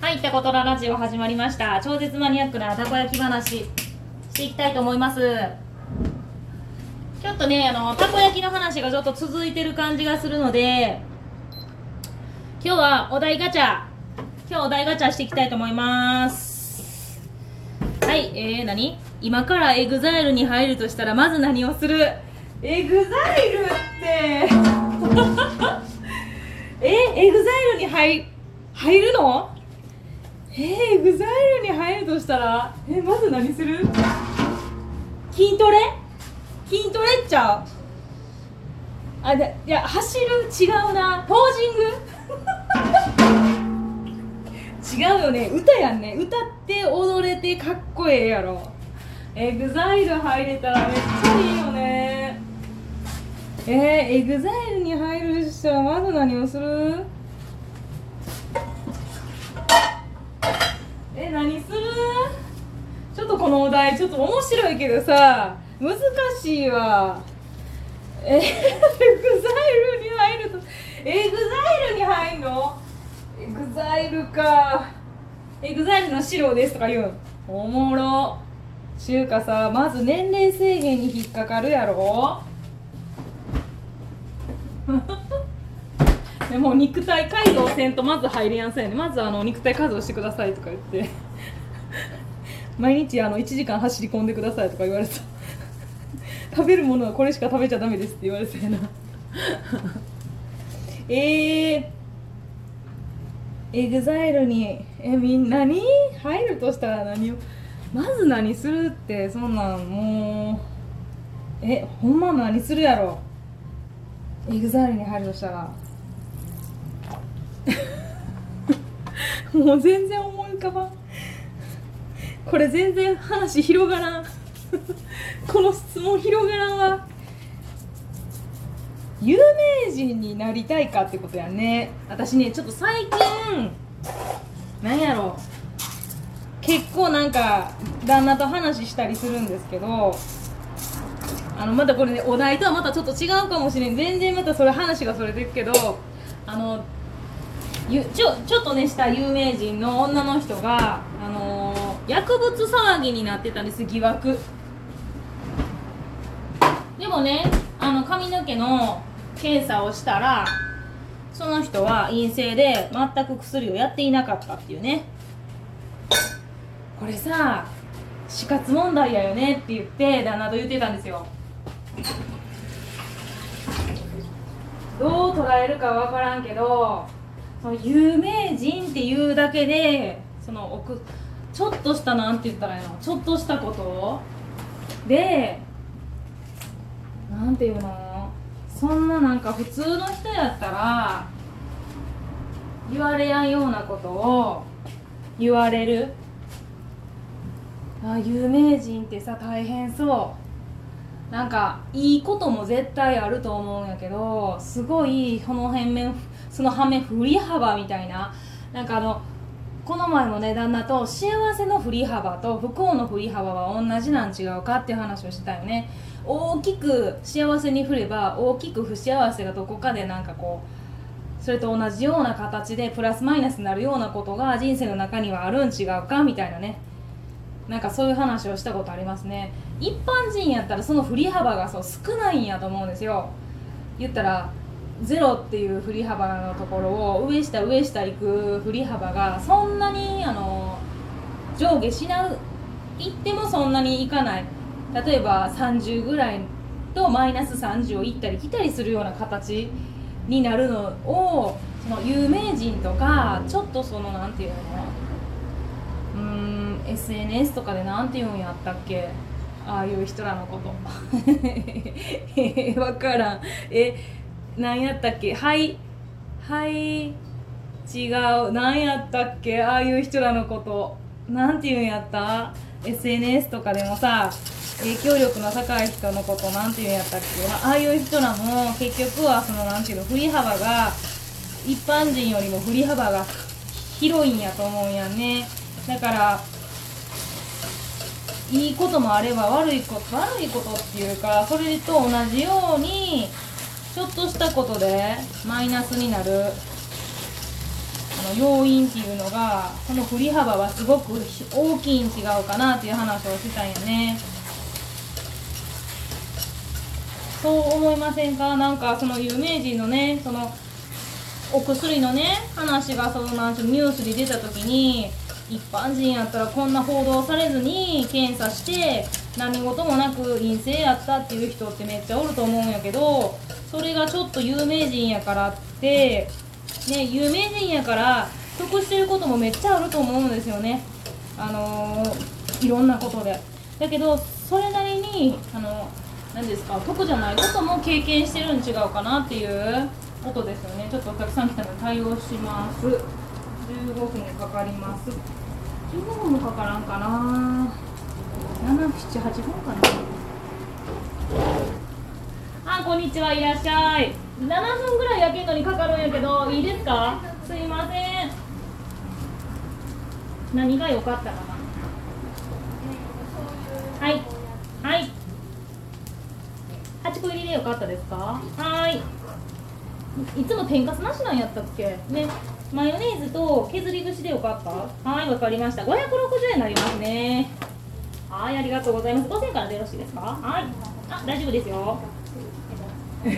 はい、ってことでラジオ始まりました。超絶マニアックなたこ焼き話していきたいと思います。ちょっとね、あの、たこ焼きの話がちょっと続いてる感じがするので、今日はお題ガチャ、今日お題ガチャしていきたいと思います。はい、えー、何？今からエグザイルに入るとしたら、まず何をする？エグザイルって、え、エグザイルに入、入るの？えー、エグザイルに入るとしたら？えまず何する？筋トレ？筋トレっちゃ？うあでいや走る違うな。ポージング？違うよね。歌やんね。歌って踊れてかっこええやろ。エグザイル入れたらめっちゃいいよね。えー、エグザイルに入るとしたらまず何をする？何する。ちょっとこのお題ちょっと面白いけどさ難しいわ。え エグザイルに入るとエグザイルに入んの？エグザイルか。エグザイルの白ですとか言うおもろ。ちゅうかさまず年齢制限に引っかかるやろ。でも肉体改造せんとまず入れやんせんね。まずあの肉体改造してくださいとか言って。毎日あの1時間走り込んでくださいとか言われた。食べるものはこれしか食べちゃダメですって言われてな。えー、エグザイルにえみんなに？入るとしたら何を？まず何するってそんなんもうえほんま何するやろ？エグザイルに入るとしたら。もう全然思い浮かばん。これ全然話広がらん。この質問広がらんわ。有名人になりたいかってことやね。私ねちょっと最近なんやろ。結構なんか旦那と話したりするんですけどあのまたこれねお題とはまたちょっと違うかもしれん。全然またそれ話がそれてるけどあのちょちょっとねした有名人の女の人が、あの薬物騒ぎになってたんです疑惑。でもねあの髪の毛の検査をしたらその人は陰性で全く薬をやっていなかったっていうね。これさ死活問題やよねって言って旦那と言ってたんですよ。どう捉えるかわからんけどその有名人っていうだけでその奥ちょっとしたなんて言ったらいいの？ちょっとしたこと？でなんていうの？そんななんか普通の人やったら言われやんようなことを言われる。あ有名人ってさ大変そう。なんかいいことも絶対あると思うんやけどすごいその辺面その反面振り幅みたいな。なんかあのこの前もね旦那と幸せの振り幅と不幸の振り幅は同じなん違うかっていう話をしたよね。大きく幸せに振れば大きく不幸せがどこかでなんかこうそれと同じような形でプラスマイナスになるようなことが人生の中にはあるん違うかみたいなね。なんかそういう話をしたことありますね。一般人やったらその振り幅がそう少ないんやと思うんですよ。言ったらゼロっていう振り幅のところを上下上下行く振り幅がそんなにあの上下しないってもそんなにいかない。例えば30ぐらいとマイナス30を行ったり来たりするような形になるのをその有名人とかちょっとそのなんていうのうん SNS とかでなんて言うんやったっけ。ああいう人らのこと。分からん。え何やったっけ？はい。はい。違う。何やったっけ？ああいう人らのこと。なんて言うんやった？SNS とかでもさ影響力の高い人のこと。なんて言うんやったっけ？ああいう人らも結局はそのなんていうの？振り幅が一般人よりも振り幅が広いんやと思うんやね。だからいいこともあれば悪いこと悪いことっていうかそれと同じようにちょっとしたことでマイナスになる。あの要因っていうのがこの振り幅はすごく大きいに違うかなっていう話をしてたんやね。そう思いませんか？なんかその有名人のねそのお薬のね話がそのなんてニュースで出た時に一般人やったらこんな報道されずに検査して何事もなく陰性やったっていう人ってめっちゃおると思うんやけどそれがちょっと有名人やからってね有名人やから得してることもめっちゃあると思うんですよね。あのー、いろんなことで。だけどそれなりにあの何ですか得じゃないことも経験してるん違うかなっていうことですよね。ちょっとお客さん来たので対応します。15分かかります。15分もかからんかな。778分かなあこんにちはいらっしゃい7分ぐらい焼けるのにかかるんやけどいいですかすいません何が良かったかなはいはい8個入りで良かったですかはいいつも天かすなしなんやったっけねマヨネーズと削り節でよかったはいわかりました560円になりますねはいありがとうございます。5000円からでよろしいですか？はい。あ大丈夫ですよ。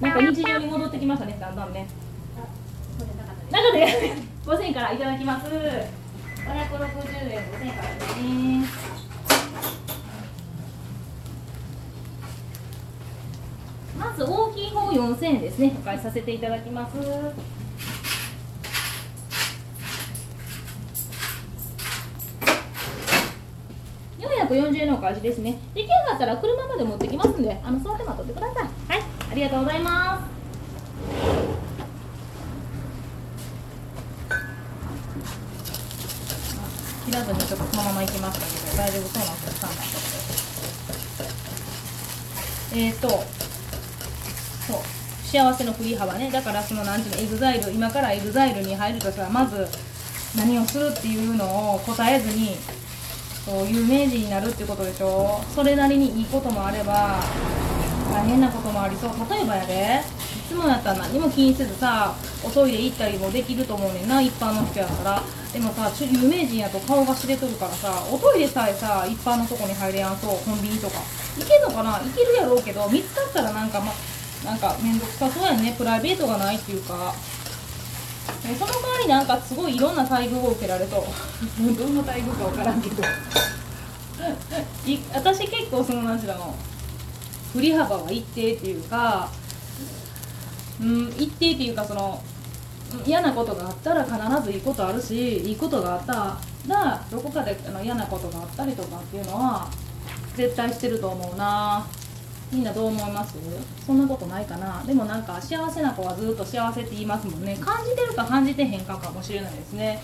なんか日常に戻ってきましたねだんだんね。中で5000円からいただきます。560円5000円からですね。まず大きい方4000円ですね。お返しさせていただきます440円のお返しですね。出来上がったら車まで持ってきますんであの座って待ってください。はい。ありがとうございます。切らずにちょっとそのまま行きましたけど大丈夫そうなお客さんだったえっ、ー、とそう。幸せの振り幅ね。だからそのなんていうのエグザイル今からエグザイルに入るとしたらまず何をするっていうのを答えずにそう有名人になるってことでしょ？それなりにいいこともあれば大変なこともありそう。例えばやでいつもやったら何も気にせずさおトイレ行ったりもできると思うねんな一般の人やったら。でもさ有名人やと顔が知れとるからさおトイレさえさ一般のとこに入れやんそうコンビニとか。行けんのかな？行けるやろうけど見つかったらなんかまなんか面倒くさそうやね。プライベートがないっていうか。その代わりなんかすごいいろんな待遇を受けられそう。どんな待遇か分からんけど。私結構その何しろの振り幅は一定っていうかうん一定っていうかその嫌なことがあったら必ずいいことあるしいいことがあったらどこかであの嫌なことがあったりとかっていうのは絶対してると思うなみんなどう思います？そんなことないかな？でもなんか幸せな子はずっと幸せって言いますもんね。感じてるか感じてへんかかもしれないですね。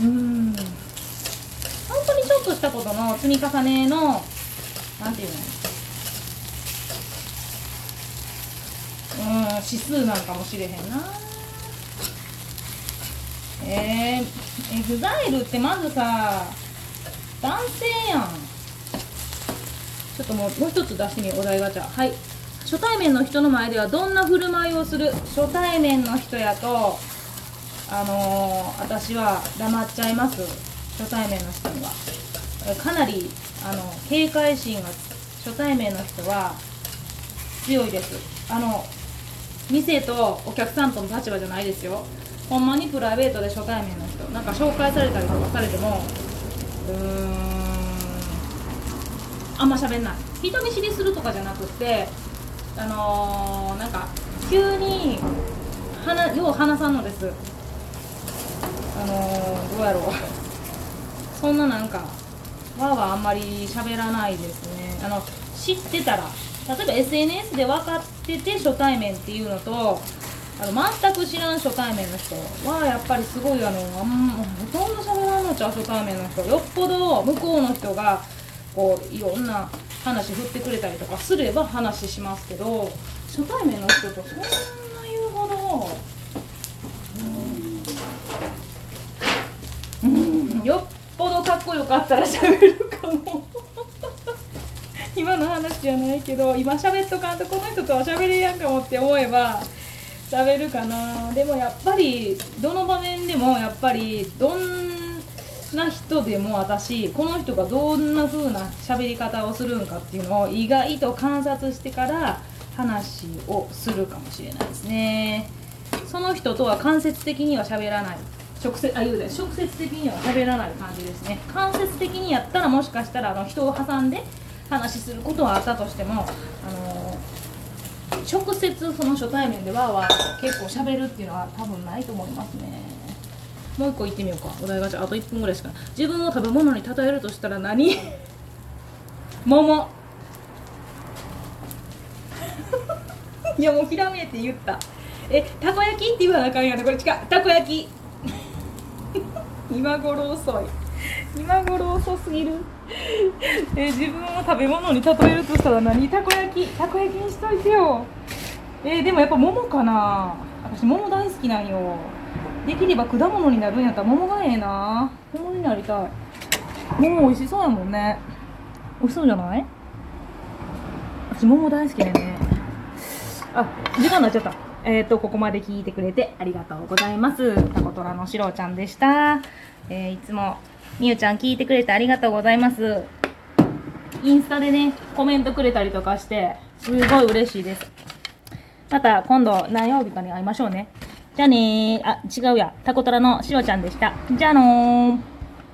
うん。本当にちょっとしたことの積み重ねの何て言うの？うん指数なんかもしれへんな。えー、エグザイルってまずさ男性やん。ともうもう一つ出してみようお題ガチャ。はい。初対面の人の前ではどんな振る舞いをする？初対面の人やとあのー、私は黙っちゃいます。初対面の人には。かなりあの警戒心が初対面の人は強いです。あの店とお客さんとの立場じゃないですよ。ほんまにプライベートで初対面の人なんか紹介されたりとかされてもうーんあんま喋んない。人見知りするとかじゃなくてあのー、なんか急に話よう話さんのです。あのー、どうやろう。そんななんかわーわーあんまり喋らないですね。あの知ってたら例えば SNS で分かってて初対面っていうのとあの全く知らん初対面の人はやっぱりすごいあのあんほとんど喋らんのちゃう初対面の人よっぽど向こうの人がこういろんな話振ってくれたりとかすれば話しますけど初対面の人とそんな言うほど、うん、うん、よっぽどかっこよかったら喋るかも。今の話じゃないけど今喋っとかんとこの人とは喋れやんかもって思えば喋るかな。でもやっぱりどの場面でもやっぱりどんなな人でも私この人がどんな風な喋り方をするんかっていうのを意外と観察してから話をするかもしれないですね。その人とは間接的には喋らない直接あ言うで直接的には喋らない感じですね。間接的にやったらもしかしたらあの人を挟んで話しすることはあったとしてもあの直接その初対面でわーわー結構喋るっていうのは多分ないと思いますね。もう一個言ってみようか。お題ガチャあと1分ぐらいしか。自分を食べ物に例えるとしたら何？桃。いやもうひらめいて言った。えたこ焼きって言わなあかんやねこれ。違う。たこ焼き。今頃遅い。今頃遅すぎる。え自分を食べ物に例えるとしたら何？たこ焼き。たこ焼きにしといてよ。えーでもやっぱ桃かな。私桃大好きなんよ。できれば果物になるんやったら桃がええな。桃になりたい。桃美味しそうやもんね。美味しそうじゃない？私桃大好きだよね。あ時間になっちゃった。えっ、とここまで聞いてくれてありがとうございます。タコトラのしろちゃんでした、えーいつもみゆちゃん聞いてくれてありがとうございます。インスタでねコメントくれたりとかしてすごい嬉しいです。また今度何曜日かに会いましょうね。じゃあねー。あ違うや。タコトラのシロちゃんでした。じゃあのー。